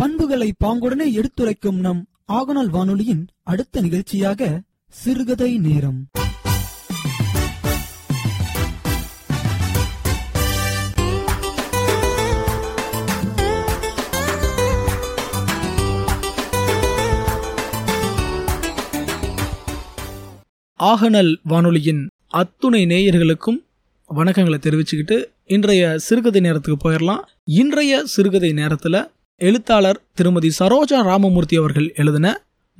பண்புகளை பாங்குடனே எடுத்துரைக்கும் நம் ஆகநாள் வானொலியின் அடுத்த நிகழ்ச்சியாக சிறுகதை நேரம். ஆகநல் வானொலியின் அத்துணை நேயர்களுக்கும் வணக்கங்களை தெரிவிச்சுக்கிட்டு இன்றைய சிறுகதை நேரத்துக்கு போயிடலாம். இன்றைய சிறுகதை நேரத்தில் எழுத்தாளர் திருமதி சரோஜா ராமமூர்த்தி அவர்கள் எழுதின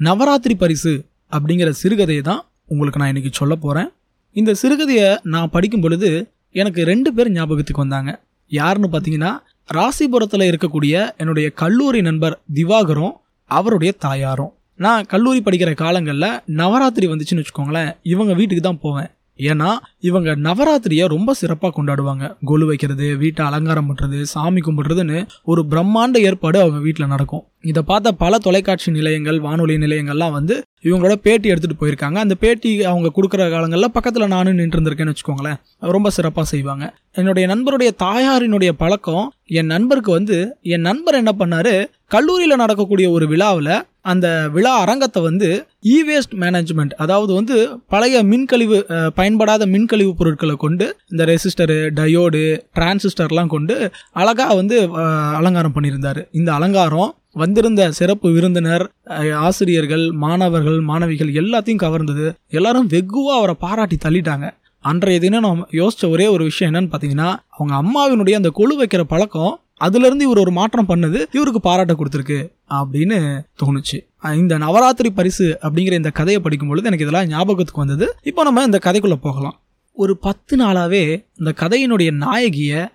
நவராத்திரி பரிசு அப்படிங்கிற சிறுகதையை தான் உங்களுக்கு நான் இன்னைக்கு சொல்ல போகிறேன் இந்த சிறுகதையை நான் படிக்கும் பொழுது எனக்கு ரெண்டு பேர் ஞாபகத்துக்கு வந்தாங்க. யாருன்னு பார்த்தீங்கன்னா ராசிபுரத்தில் இருக்கக்கூடிய என்னுடைய கல்லூரி நண்பர் திவாகரும் அவருடைய தாயாரும். நான் கல்லூரி படிக்கிற காலங்களில் நவராத்திரி வந்துச்சுன்னு வச்சுக்கோங்களேன் இவங்க வீட்டுக்கு தான் போவேன். ஏன்னா இவங்க நவராத்திரியை ரொம்ப சிறப்பாக கொண்டாடுவாங்க. கொலு வைக்கிறது வீட்டை அலங்காரம் பண்ணுறது சாமி கும்பிடுறதுன்னு ஒரு பிரம்மாண்ட ஏற்பாடு அவங்க வீட்டில் நடக்கும். இதை பார்த்த பல தொலைக்காட்சி நிலையங்கள் வானொலி நிலையங்கள்லாம் வந்து இவங்களோட பேட்டி எடுத்துகிட்டு போயிருக்காங்க. அந்த பேட்டி அவங்க கொடுக்குற காலங்களில் பக்கத்தில் நானும் நின்றுருந்திருக்கேன்னு வச்சுக்கோங்களேன். ரொம்ப சிறப்பாக செய்வாங்க. என்னுடைய நண்பருடைய தாயாரினுடைய பழக்கம் என் நண்பருக்கு வந்து என் நண்பர் என்ன பண்ணாரு? கல்லூரியில் நடக்கக்கூடிய ஒரு விழாவில் அந்த விழா அரங்கத்தை வந்து இ வேஸ்ட் மேனேஜ்மெண்ட் அதாவது வந்து பழைய மின்கழிவு பயன்படாத பயன்படாத மின்கழிவு பொருட்களை கொண்டு இந்த ரெசிஸ்டரு டயோடு டிரான்சிஸ்டர்லாம் கொண்டு அழகாக வந்து அலங்காரம் பண்ணியிருந்தார். இந்த அலங்காரம் வந்திருந்த சிறப்பு விருந்தினர் ஆசிரியர்கள் மாணவர்கள் மாணவிகள் எல்லாத்தையும் கவர்ந்தது. எல்லாரும் வெகுவாக அவரை பாராட்டி தள்ளிட்டாங்க. அன்றைய தினம் நம்ம யோசித்த ஒரே ஒரு விஷயம் என்னன்னு பார்த்தீங்கன்னா அவங்க அம்மாவினுடைய அந்த கொழு வைக்கிற பழக்கம் அதுலேருந்து இவர் ஒரு மாற்றம் பண்ணது இவருக்கு பாராட்ட கொடுத்துருக்கு அப்படின்னு தோணுச்சு. இந்த நவராத்திரி பரிசு அப்படிங்கிற இந்த கதையை படிக்கும் பொழுது எனக்கு இதெல்லாம் ஞாபகத்துக்கு வந்தது. இப்போ நம்ம இந்த கதைக்குள்ளே போகலாம். ஒரு பத்து நாளாகவே இந்த கதையினுடைய நாயகியை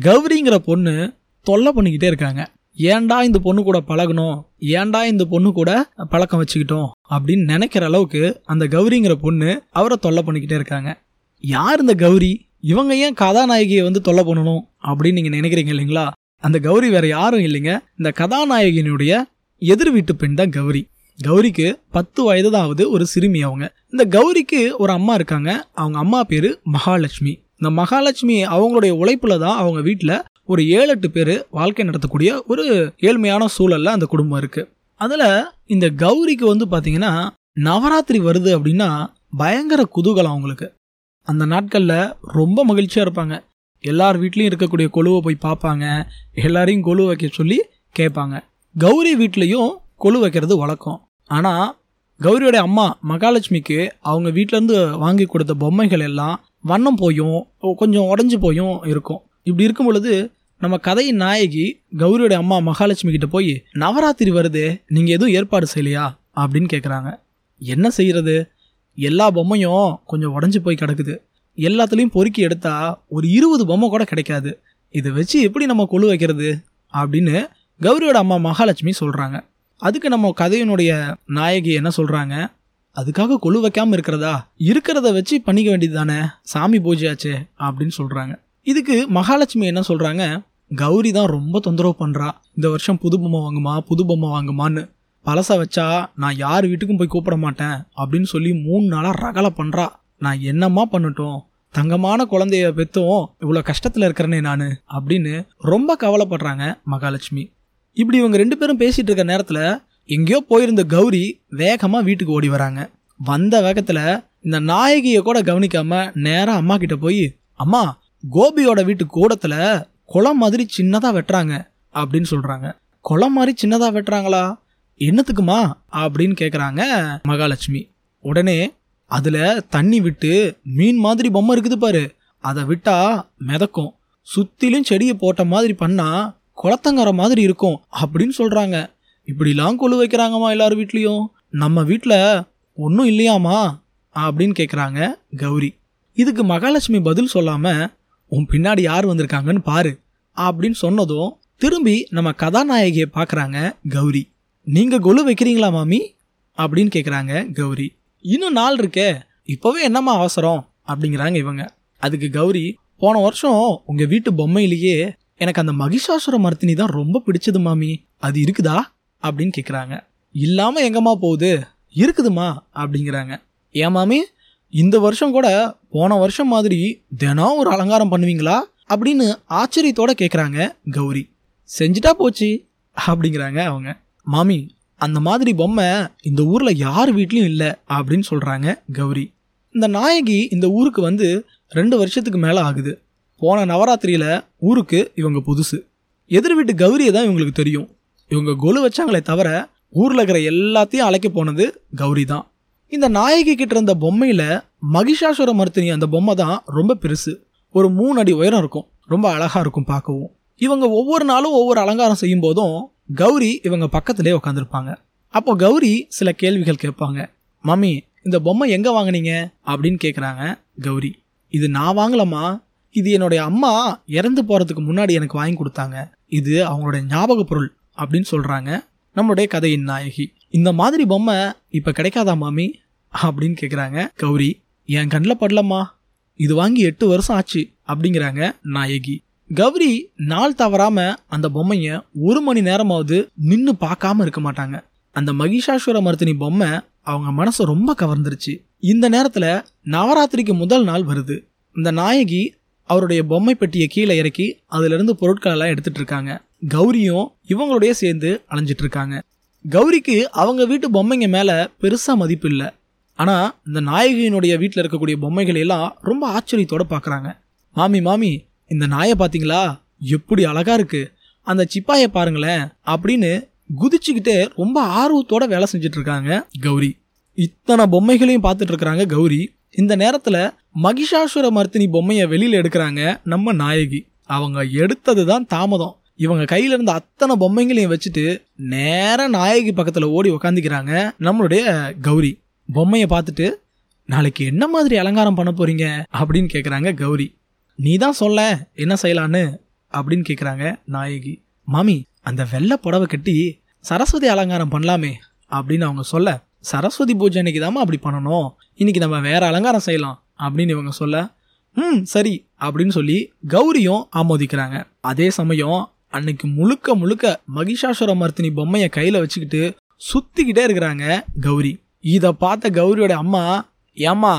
கௌரிங்கிற பொண்ணு தொல்லை பண்ணிக்கிட்டே இருக்காங்க. ஏன்டா இந்த பொண்ணு கூட பழகணும்? ஏன்டா இந்த பொண்ணு கூட பழக்கம் வச்சுக்கிட்டோம்? அப்படின்னு நினைக்கிற அளவுக்கு அந்த கௌரிங்கிற பொண்ணு அவரை தொல்லை பண்ணிக்கிட்டே இருக்காங்க. யார் இந்த கௌரி? இவங்க ஏன் கதாநாயகியை வந்து தொல்லை பண்ணணும் அப்படின்னு நீங்கள் நினைக்கிறீங்க இல்லைங்களா? அந்த கௌரி வேற யாரும் இல்லைங்க. இந்த கதாநாயகியினுடைய எதிர் வீட்டு பெண் தான் கௌரி. கௌரிக்கு பத்து வயது தான் ஆகுது ஒரு சிறுமி அவங்க. இந்த கௌரிக்கு ஒரு அம்மா இருக்காங்க. அவங்க அம்மா பேரு மகாலட்சுமி. இந்த மகாலட்சுமி அவங்களுடைய உழைப்புல தான் அவங்க வீட்டில் ஒரு ஏழு எட்டு பேர் வாழ்க்கை நடத்தக்கூடிய ஒரு ஏழ்மையான சூழல்ல அந்த குடும்பம் இருக்கு. அதுல இந்த கௌரிக்கு வந்து பாத்தீங்கன்னா நவராத்திரி வருது அப்படின்னா பயங்கர குதூகலம் அவங்களுக்கு. அந்த நாட்கள்ல ரொம்ப மகிழ்ச்சியா இருப்பாங்க. எல்லார் வீட்லயும் இருக்கக்கூடிய கொலுவை போய் பார்ப்பாங்க எல்லாரையும் கொலு வைக்க சொல்லி கேட்பாங்க கௌரி வீட்லயும் கொலு வைக்கிறது வழக்கம். ஆனால் கௌரியோட அம்மா மகாலட்சுமிக்கு அவங்க வீட்டிலேருந்து வாங்கி கொடுத்த பொம்மைகள் எல்லாம் வண்ணம் போயும் கொஞ்சம் உடஞ்சு போயும் இருக்கும். இப்படி இருக்கும் பொழுது நம்ம கதையின் நாயகி கௌரியோட அம்மா மகாலட்சுமி கிட்ட போய் நவராத்திரி வருதே நீங்கள் எதுவும் ஏற்பாடு செய்யலையா? அப்படின்னு கேட்குறாங்க என்ன செய்கிறது எல்லா பொம்மையும் கொஞ்சம் உடஞ்சி போய் கிடக்குது. எல்லாத்துலேயும் பொறுக்கி எடுத்தா ஒரு இருபது பொம்மை கூட கிடைக்காது. இதை வச்சு எப்படி நம்ம கொழு வைக்கிறது? அப்படின்னு கௌரியோட அம்மா மகாலட்சுமி சொல்கிறாங்க அதுக்கு நம்ம கதையினுடைய நாயகி என்ன சொல்கிறாங்க அதுக்காக கொழு வைக்காம இருக்கிறதா? இருக்கிறத வச்சு பண்ணிக்க வேண்டியது தானே சாமி பூஜையாச்சே அப்படின்னு சொல்கிறாங்க இதுக்கு மகாலட்சுமி என்ன சொல்கிறாங்க கௌரி தான் ரொம்ப தொந்தரவு பண்ணுறா இந்த வருஷம் புது பொம்மை வாங்குமா புது பொம்மை வாங்குமான்னு. பழசை வச்சா நான் யார் வீட்டுக்கும் போய் கூப்பிட மாட்டேன் அப்படின்னு சொல்லி மூணு நாளாக ரகலை பண்ணுறா நான் என்னம்மா பண்ணட்டும்? தங்கமான குழந்தைய பெத்தும் இவ்வளோ கஷ்டத்தில் இருக்கிறனே நான் அப்படின்னு ரொம்ப கவலைப்படுறாங்க மகாலட்சுமி. இப்படி இவங்க ரெண்டு பேரும் பேசிட்டு இருக்க நேரத்தில் எங்கேயோ போயிருந்த கௌரி வேகமாக வீட்டுக்கு ஓடி வராங்க. வந்த வேகத்தில் இந்த நாயகியை கூட கவனிக்காம நேராக அம்மா கிட்ட போய் அம்மா கோபியோட வீட்டு கூடத்தில் குளம் மாதிரி சின்னதாக வெட்டுறாங்க அப்படின்னு சொல்கிறாங்க குளம் மாதிரி சின்னதாக வெட்டுறாங்களா? என்னத்துக்குமா? அப்படின்னு கேட்குறாங்க மகாலட்சுமி. உடனே அதில் தண்ணி விட்டு மீன் மாதிரி பொம்மை இருக்குது பாரு. அதை விட்டா மிதக்கும். சுத்திலும் செடியை போட்ட மாதிரி பண்ணால் குளத்தங்கர மாதிரி இருக்கும் அப்படின்னு சொல்றாங்க. இப்படிலாம் கொழு வைக்கிறாங்கம்மா எல்லார் வீட்லேயும். நம்ம வீட்டில் ஒன்றும் இல்லையாமா அப்படின்னு கேட்குறாங்க கௌரி. இதுக்கு மகாலட்சுமி பதில் சொல்லாமல் உன் பின்னாடி யார் வந்திருக்காங்கன்னு பாரு அப்படின்னு சொன்னதும் திரும்பி நம்ம கதாநாயகியை பார்க்குறாங்க கௌரி. நீங்கள் கொலு வைக்கிறீங்களா மாமி? அப்படின்னு கேட்குறாங்க கௌரி. இன்னும் நாள் இருக்கே இப்போவே என்னம்மா அவசரம்? அப்படிங்கிறாங்க இவங்க. அதுக்கு கௌரி போன வருஷம் உங்கள் வீட்டு பொம்மையிலேயே எனக்கு அந்த மகிஷாசுர மர்த்தினி தான் ரொம்ப பிடிச்சது மாமி. அது இருக்குதா? அப்படின்னு கேட்குறாங்க இல்லாமல் எங்கம்மா போகுது? இருக்குதுமா? அப்படிங்கிறாங்க. ஏன் மாமி? இந்த வருஷம் கூட போன வருஷம் மாதிரி தினம் ஒரு அலங்காரம் பண்ணுவீங்களா? அப்படின்னு ஆச்சரியத்தோட கேட்குறாங்க கௌரி. செஞ்சுட்டா போச்சு அப்படிங்கிறாங்க அவங்க. மாமி அந்த மாதிரி பொம்மை இந்த ஊரில் யார் வீட்லேயும் இல்லை அப்படின்னு சொல்கிறாங்க கௌரி. இந்த நாயகி இந்த ஊருக்கு வந்து ரெண்டு வருஷத்துக்கு மேலே ஆகுது. போன நவராத்திரியில் ஊருக்கு இவங்க புதுசு. எதிர் வீட்டு கௌரியை தான் இவங்களுக்கு தெரியும். இவங்க கொலு வச்சாங்களே தவிர ஊரில் இருக்கிற எல்லாத்தையும் அழைக்க போனது கௌரி தான். இந்த நாயகி கிட்ட இருந்த பொம்மையில் மகிஷாசுர மர்த்தினி அந்த பொம்மை தான் ரொம்ப பெருசு. ஒரு மூணு அடி உயரம் இருக்கும். ரொம்ப அழகாக இருக்கும் பார்க்கவும். இவங்க ஒவ்வொரு நாளும் ஒவ்வொரு அலங்காரம் செய்யும் போதும் கௌரி இவங்க பக்கத்திலே உட்காந்துருப்பாங்க அப்போ கௌரி சில கேள்விகள் கேட்பாங்க. மம்மி இந்த பொம்மை எங்கே வாங்குனீங்க? அப்படின்னு கேட்குறாங்க கௌரி. இது நான் வாங்கலம்மா. இது என்னுடைய அம்மா இறந்து போறதுக்கு முன்னாடி எனக்கு வாங்கி கொடுத்தாங்க. இது அவங்களுடைய ஞாபக பொருள் அப்படின்னு சொல்றாங்க. நம்மளுடைய கதையின் நாயகி. இந்த மாதிரி பொம்மை இப்ப கிடைக்காதா மாமி? அப்படின்னு கேக்குறாங்க. கௌரி என் கண்ணில் படலம்மா. இது வாங்கி எட்டு வருஷம் ஆச்சு அப்படிங்கிறாங்க நாயகி. கௌரி நாள் தவறாம அந்த பொம்மைய ஒரு மணி நேரமாவது நின்று பார்க்காம இருக்க மாட்டாங்க. அந்த மகிஷாசுர மர்த்தினி பொம்மை அவங்க மனசை ரொம்ப கவர்ந்துருச்சு. இந்த நேரத்துல நவராத்திரிக்கு முதல் நாள் வருது. இந்த நாயகி அவருடைய பொம்மை பெட்டியை கீழே இறக்கி அதிலிருந்து பொருட்களெல்லாம் பொருட்கள் எல்லாம் எடுத்துட்டு இருக்காங்க கௌரியும் இவங்களோடய சேர்ந்து அலைஞ்சிட்டு இருக்காங்க கௌரிக்கு அவங்க வீட்டு பொம்மைங்க மேலே பெருசாக மதிப்பு இல்லை ஆனால் இந்த நாயகியினுடைய வீட்டில் இருக்கக்கூடிய பொம்மைகள் எல்லாம் ரொம்ப ஆச்சரியத்தோடு பார்க்குறாங்க மாமி மாமி இந்த நாயை பார்த்தீங்களா எப்படி அழகாக இருக்குது அந்த சிப்பாயை பாருங்களேன் அப்படின்னு குதிச்சுக்கிட்டே ரொம்ப ஆர்வத்தோட வேலை செஞ்சுட்டு இருக்காங்க கௌரி. இத்தனை பொம்மைகளையும் பார்த்துட்டு இருக்கிறாங்க கௌரி. இந்த நேரத்தில் மகிஷாசுர மர்த்தினி பொம்மையை வெளியில் எடுக்கிறாங்க நம்ம நாயகி. அவங்க எடுத்தது தான் தாமதம். இவங்க கையில இருந்த அத்தனை பொம்மைங்களையும் வச்சுட்டு நேர நாயகி பக்கத்துல ஓடி உக்காந்துக்கிறாங்க நம்மளுடைய கௌரி. பொம்மையை பார்த்துட்டு நாளைக்கு என்ன மாதிரி அலங்காரம் பண்ண போறீங்க? அப்படின்னு கேட்குறாங்க கௌரி. நீ தான் சொல்ல என்ன செய்யலான்னு? அப்படின்னு கேட்குறாங்க நாயகி. மாமி அந்த வெள்ளை புடவை கட்டி சரஸ்வதி அலங்காரம் பண்ணலாமே அப்படின்னு அவங்க சொல்ல சரஸ்வதி பூஜை அன்னைக்கு அப்படி பண்ணணும். இன்னைக்கு நம்ம வேற அலங்காரம் செய்யலாம். அப்படின்னு இவங்க சொல்ல ம் சரி அப்படின்னு சொல்லி கௌரியும் ஆமோதிக்கிறாங்க. அதே சமயம் அன்னைக்கு முழுக்க முழுக்க மகிஷாசுர மர்த்தினி பொம்மையை கையில் வச்சுக்கிட்டு சுத்திக்கிட்டே இருக்கிறாங்க கௌரி. இதை பார்த்த கௌரியோட அம்மா ஏம்மா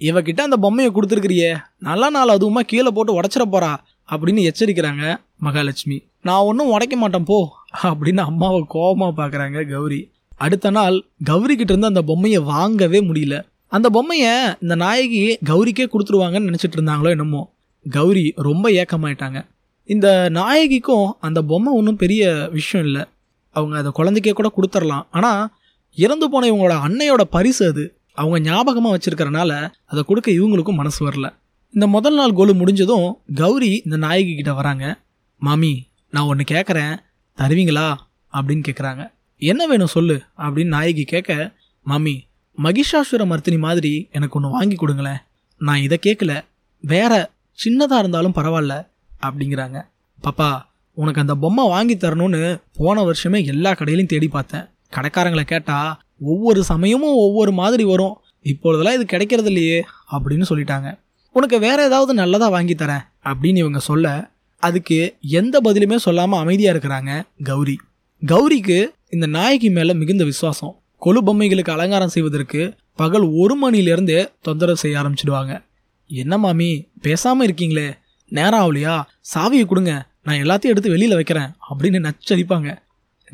இவகிட்ட அந்த பொம்மையை கொடுத்துருக்கிறியே. நல்ல நாள் அதுவுமா கீழே போட்டு உடச்சிட போறா அப்படின்னு எச்சரிக்கிறாங்க மகாலட்சுமி. நான் ஒன்றும் உடைக்க மாட்டேன் போ அப்படின்னு அம்மாவை கோபமாக பார்க்குறாங்க கௌரி. அடுத்த நாள் கௌரி கிட்ட இருந்து அந்த பொம்மையை வாங்கவே முடியல. அந்த பொம்மையை இந்த நாயகி கௌரிக்கே கொடுத்துருவாங்கன்னு நினச்சிட்டு இருந்தாங்களோ என்னமோ. கௌரி ரொம்ப ஏக்கமாயிட்டாங்க. இந்த நாயகிக்கும் அந்த பொம்மை ஒன்றும் பெரிய விஷயம் இல்லை. அவங்க அதை குழந்தைக்கே கூட கொடுத்துடலாம் ஆனால் இறந்து போன இவங்களோட அன்னையோட பரிசு அது. அவங்க ஞாபகமாக வச்சுருக்கறனால அதை கொடுக்க இவங்களுக்கும் மனசு வரல. இந்த முதல் நாள் கோலு முடிஞ்சதும் கௌரி இந்த நாயகி கிட்ட வராங்க. மாமி நான் ஒன்று கேட்குறேன் தருவீங்களா? அப்படின்னு கேட்குறாங்க என்ன வேணும் சொல்லு அப்படின்னு நாயகி கேட்க மாமி மகிஷாசுர மர்த்தினி மாதிரி எனக்கு ஒன்று வாங்கி கொடுங்களேன். நான் இதை கேட்கல. வேற சின்னதாக இருந்தாலும் பரவாயில்ல அப்படிங்கிறாங்க. பாப்பா உனக்கு அந்த பொம்மை வாங்கி தரணும்னு போன வருஷமே எல்லா கடையிலையும் தேடி பார்த்தேன். கடைக்காரங்களை கேட்டால் ஒவ்வொரு சமயமும் ஒவ்வொரு மாதிரி வரும். இப்பொழுதெல்லாம் இது கிடைக்கிறது இல்லையே அப்படின்னு சொல்லிட்டாங்க. உனக்கு வேற ஏதாவது நல்லதாக வாங்கி தரேன் அப்படின்னு இவங்க சொல்ல அதுக்கு எந்த பதிலுமே சொல்லாமல் அமைதியாக இருக்கிறாங்க கௌரி. கௌரிக்கு இந்த நாயகி மேல மிகுந்த விசுவாசம். கொலு பொம்மைகளுக்கு அலங்காரம் செய்வதற்கு பகல் ஒரு மணிலிருந்தே தொந்தரவு செய்ய ஆரம்பிச்சிடுவாங்க. என்ன மாமி பேசாம இருக்கீங்களே? நேரம் ஆகலையா? சாவியை கொடுங்க நான் எல்லாத்தையும் எடுத்து வெளியில வைக்கிறேன் அப்படின்னு நச்சரிப்பாங்க.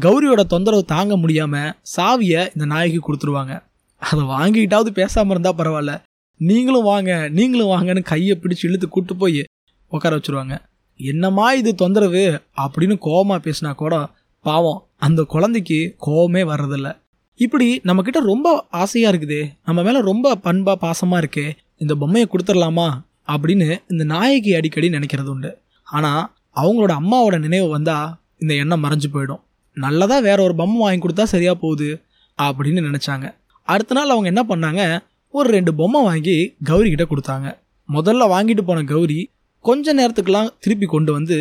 கௌரியோட தொந்தரவு தாங்க முடியாம சாவியை இந்த நாயகி கொடுத்துருவாங்க. அதை வாங்கிக்கிட்டாவது பேசாம இருந்தா பரவாயில்ல. நீங்களும் வாங்க நீங்களும் வாங்கன்னு கையை பிடிச்சு இழுத்து கூட்டு போய் உட்கார வச்சிருவாங்க. என்னம்மா இது தொந்தரவு? அப்படின்னு கோவமா பேசினா கூட பாவம் அந்த குழந்தைக்கு கோவமே வர்றதில்ல. இப்படி நம்ம கிட்ட ரொம்ப ஆசையா இருக்குது நம்ம மேல ரொம்ப பண்பா பாசமா இருக்கே இந்த பொம்மையை கொடுத்துடலாமா அப்படின்னு இந்த நாயகி அடிக்கடி நினைக்கிறது உண்டு. ஆனா அவங்களோட அம்மாவோட நினைவு வந்தா இந்த எண்ணம் மறைஞ்சு போயிடும். நல்லதா வேற ஒரு பொம்மை வாங்கி கொடுத்தா சரியா போகுது அப்படின்னு நினைச்சாங்க. அடுத்த நாள் அவங்க என்ன பண்ணாங்க ஒரு ரெண்டு பொம்மை வாங்கி கௌரி கிட்ட கொடுத்தாங்க. முதல்ல வாங்கிட்டு போன கௌரி கொஞ்ச நேரத்துக்கெல்லாம் திருப்பி கொண்டு வந்து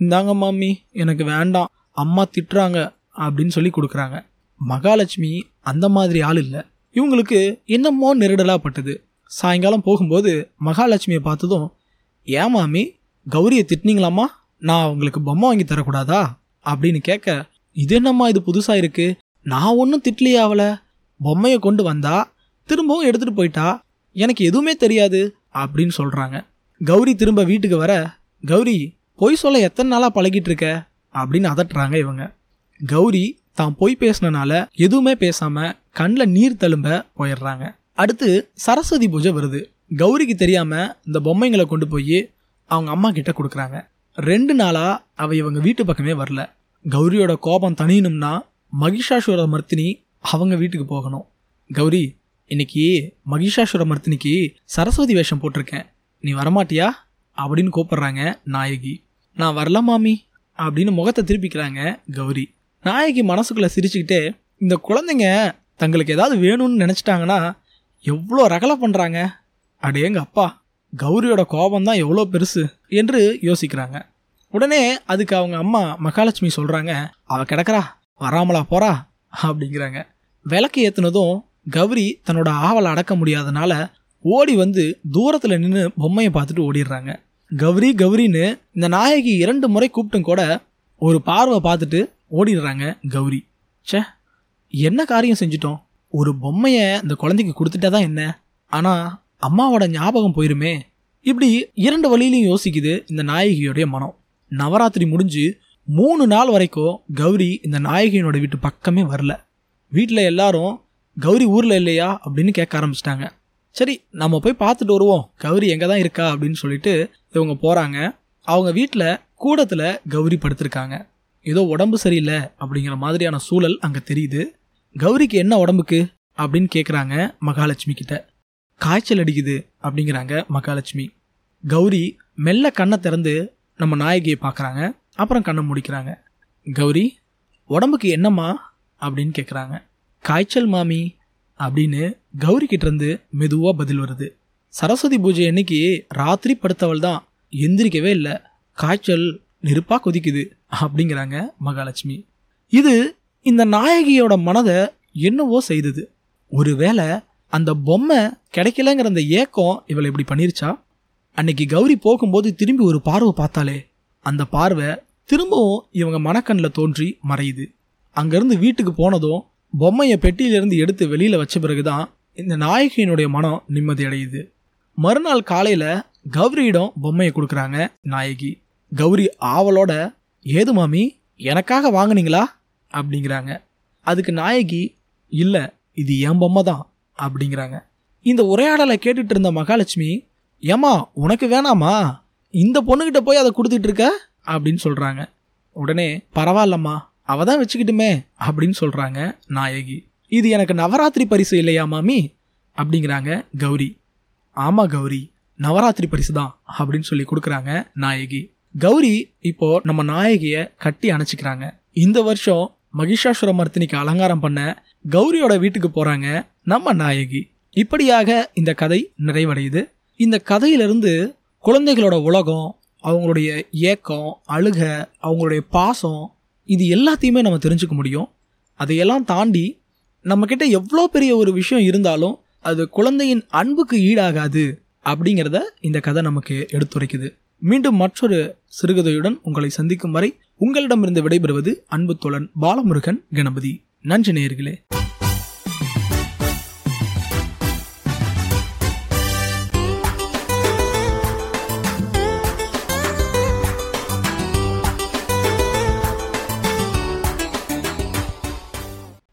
இந்தாங்க மாமி எனக்கு வேண்டாம் அம்மா திட்டுறாங்க அப்படின்னு சொல்லி கொடுக்குறாங்க. மகாலட்சுமி அந்த மாதிரி ஆள் இல்லை. இவங்களுக்கு என்னமோ நெருடலாகப்பட்டது பட்டது சாயங்காலம் போகும்போது மகாலட்சுமியை பார்த்ததும் ஏன் மாமி கௌரியை திட்டினீங்களாம்மா? நான் உங்களுக்கு பொம்மை வாங்கி தரக்கூடாதா? அப்படின்னு கேட்க இது என்னம்மா இது புதுசாக இருக்குது நான் ஒன்றும் திட்டலையே அவள. பொம்மையை கொண்டு வந்தா திரும்பவும் எடுத்துகிட்டு போயிட்டா? எனக்கு எதுவுமே தெரியாது. அப்படின்னு சொல்கிறாங்க கௌரி திரும்ப வீட்டுக்கு வர கௌரி பொய் சொல்ல எத்தனை நாளாக பழகிட்டு இருக்க? அப்படின்னு அதட்டுறாங்க இவங்க. கௌரி தான் பொய் பேசினனால எதுவுமே பேசாம கண்ணில் நீர் தழும்ப போயிடுறாங்க. அடுத்து சரஸ்வதி பூஜை வருது. கௌரிக்கு தெரியாம இந்த பொம்மைங்களை கொண்டு போய் அவங்க அம்மா கிட்ட கொடுக்குறாங்க. ரெண்டு நாளா அவ இவங்க வீட்டு பக்கமே வரல. கௌரியோட கோபம் தணியணும்னா மகிஷாசுர மர்த்தினி அவங்க வீட்டுக்கு போகணும். கௌரி இன்னைக்கு மகிஷாசுர மர்த்தினிக்கு சரஸ்வதி வேஷம் போட்டிருக்கேன். நீ வரமாட்டியா? அப்படின்னு கூப்பிடுறாங்க நாயகி. நான் வரல மாமி. அப்படின்னு முகத்தை திருப்பிக்கிறாங்க கௌரி. நாயகி மனசுக்குள்ள சிரிச்சுக்கிட்டே இந்த குழந்தைங்க தங்களுக்கு ஏதாவது வேணும்னு நினச்சிட்டாங்கன்னா எவ்வளோ ரகலை பண்ணுறாங்க அடேங்க அப்பா கௌரியோட கோபம் தான் எவ்வளோ பெருசு என்று யோசிக்கிறாங்க. உடனே அதுக்கு அவங்க அம்மா மகாலட்சுமி சொல்கிறாங்க அவள் கிடக்குறா வராமலா போறா? அப்படிங்கிறாங்க. விளக்கு ஏற்றுனதும் கௌரி தன்னோட ஆவலை அடக்க முடியாதனால ஓடி வந்து தூரத்தில் நின்று பொம்மையை பார்த்துட்டு ஓடிடுறாங்க. கௌரி கௌரின்னு இந்த நாயகி இரண்டு முறை கூப்பிட்டும் கூட ஒரு பார்வை பார்த்துட்டு ஓடிடுறாங்க கௌரி. சே என்ன காரியம் செஞ்சிட்டோம்? ஒரு பொம்மையை இந்த குழந்தைக்கு கொடுத்துட்டா தான் என்ன? ஆனால் அம்மாவோட ஞாபகம் போயிருமே. இப்படி இரண்டு வழியிலையும் யோசிக்குது இந்த நாயகியோடைய மனம். நவராத்திரி முடிஞ்சு மூணு நாள் வரைக்கும் கௌரி இந்த நாயகியினோட வீட்டு பக்கமே வரல. வீட்டில் எல்லாரும் கௌரி ஊரில் இல்லையா? அப்படின்னு கேட்க ஆரம்பிச்சிட்டாங்க. சரி நம்ம போய் பார்த்துட்டு வருவோம். கௌரி எங்கே தான் இருக்கா? அப்படின்னு சொல்லிட்டு இவங்க போகிறாங்க அவங்க வீட்டில் கூடத்தில் கௌரி படுத்திருக்காங்க ஏதோ உடம்பு சரியில்லை அப்படிங்கிற மாதிரியான சூழல் அங்கே தெரியுது. கௌரிக்கு என்ன உடம்புக்கு? அப்படின்னு கேட்குறாங்க மகாலட்சுமி கிட்ட. காய்ச்சல் அடிக்குது அப்படிங்கிறாங்க மகாலட்சுமி. கௌரி மெல்ல கண்ணை திறந்து நம்ம நாயகியை பார்க்குறாங்க அப்புறம் கண்ணை முடிக்கிறாங்க. கௌரி உடம்புக்கு என்னம்மா? அப்படின்னு கேட்குறாங்க காய்ச்சல் மாமி அப்படின்னு கௌரி கிட்டேருந்து மெதுவாக பதில் வருது. சரஸ்வதி பூஜை அன்னைக்கு ராத்திரி படுத்தவள் தான் எந்திரிக்கவே இல்லை. காய்ச்சல் நெருப்பாக கொதிக்குது அப்படிங்கிறாங்க மகாலட்சுமி. இது இந்த நாயகியோட மனதை என்னவோ செய்தது. ஒருவேளை அந்த பொம்மை கிடைக்கலங்கிற அந்த ஏக்கம் இவளை இப்படி பண்ணிருச்சா? அன்னைக்கு கௌரி போகும்போது திரும்பி ஒரு பார்வை பார்த்தாலே அந்த பார்வை திரும்பவும் இவங்க மனக்கண்ணில் தோன்றி மறையுது. அங்கேருந்து வீட்டுக்கு போனதும் பொம்மையை பெட்டியிலிருந்து எடுத்து வெளியில் வச்ச பிறகுதான் இந்த நாயகியினுடைய மனம் நிம்மதி அடையுது. மறுநாள் காலையில் கௌரியிடம் பொம்மையை கொடுக்குறாங்க. நாயகி கௌரி ஆவலோட ஏது மாமி? எனக்காக வாங்குனீங்களா? அப்படிங்கிறாங்க. அதுக்கு நாயகி இல்லை இது என் பொம்மை தான் அப்படிங்கிறாங்க. இந்த உரையாடலை கேட்டுட்டு இருந்த மகாலட்சுமி ஏமா உனக்கு வேணாமா? இந்த பொண்ணுக்கிட்ட போய் அதை கொடுத்துட்டு இருக்க? அப்படின்னு சொல்கிறாங்க உடனே பரவாயில்லம்மா அவ தான் வச்சுக்கிட்டுமே அப்படின்னு சொல்கிறாங்க நாயகி. இது எனக்கு நவராத்திரி பரிசு இல்லையா மாமி? அப்படிங்கிறாங்க கௌரி. ஆமாம் கௌரி நவராத்திரி பரிசு தான் அப்படின்னு சொல்லி கொடுக்குறாங்க நாயகி. கௌரி இப்போ நம்ம நாயகியை கட்டி அணைச்சிக்கிறாங்க. இந்த வருஷம் மகிஷாசுர மர்த்தினிக்கு அலங்காரம் பண்ண கௌரியோட வீட்டுக்கு போகிறாங்க நம்ம நாயகி. இப்படியாக இந்த கதை நிறைவடையுது. இந்த கதையிலிருந்து குழந்தைகளோட உலகம் அவங்களுடைய ஏக்கம் அழுக அவங்களுடைய பாசம் இது எல்லாத்தையுமே நம்ம தெரிஞ்சுக்க முடியும். அதையெல்லாம் தாண்டி நம்மக்கிட்ட எவ்வளோ பெரிய ஒரு விஷயம் இருந்தாலும் அது குழந்தையின் அன்புக்கு ஈடாகாது அப்படிங்கிறத இந்த கதை நமக்கு எடுத்துரைக்குது. மீண்டும் மற்றொரு சிறுகதையுடன் உங்களை சந்திக்கும் வரை உங்களிடமிருந்து விடைபெறுவது அன்பு தோழன் பாலமுருகன் கணபதி. நன்றி நேயர்களே.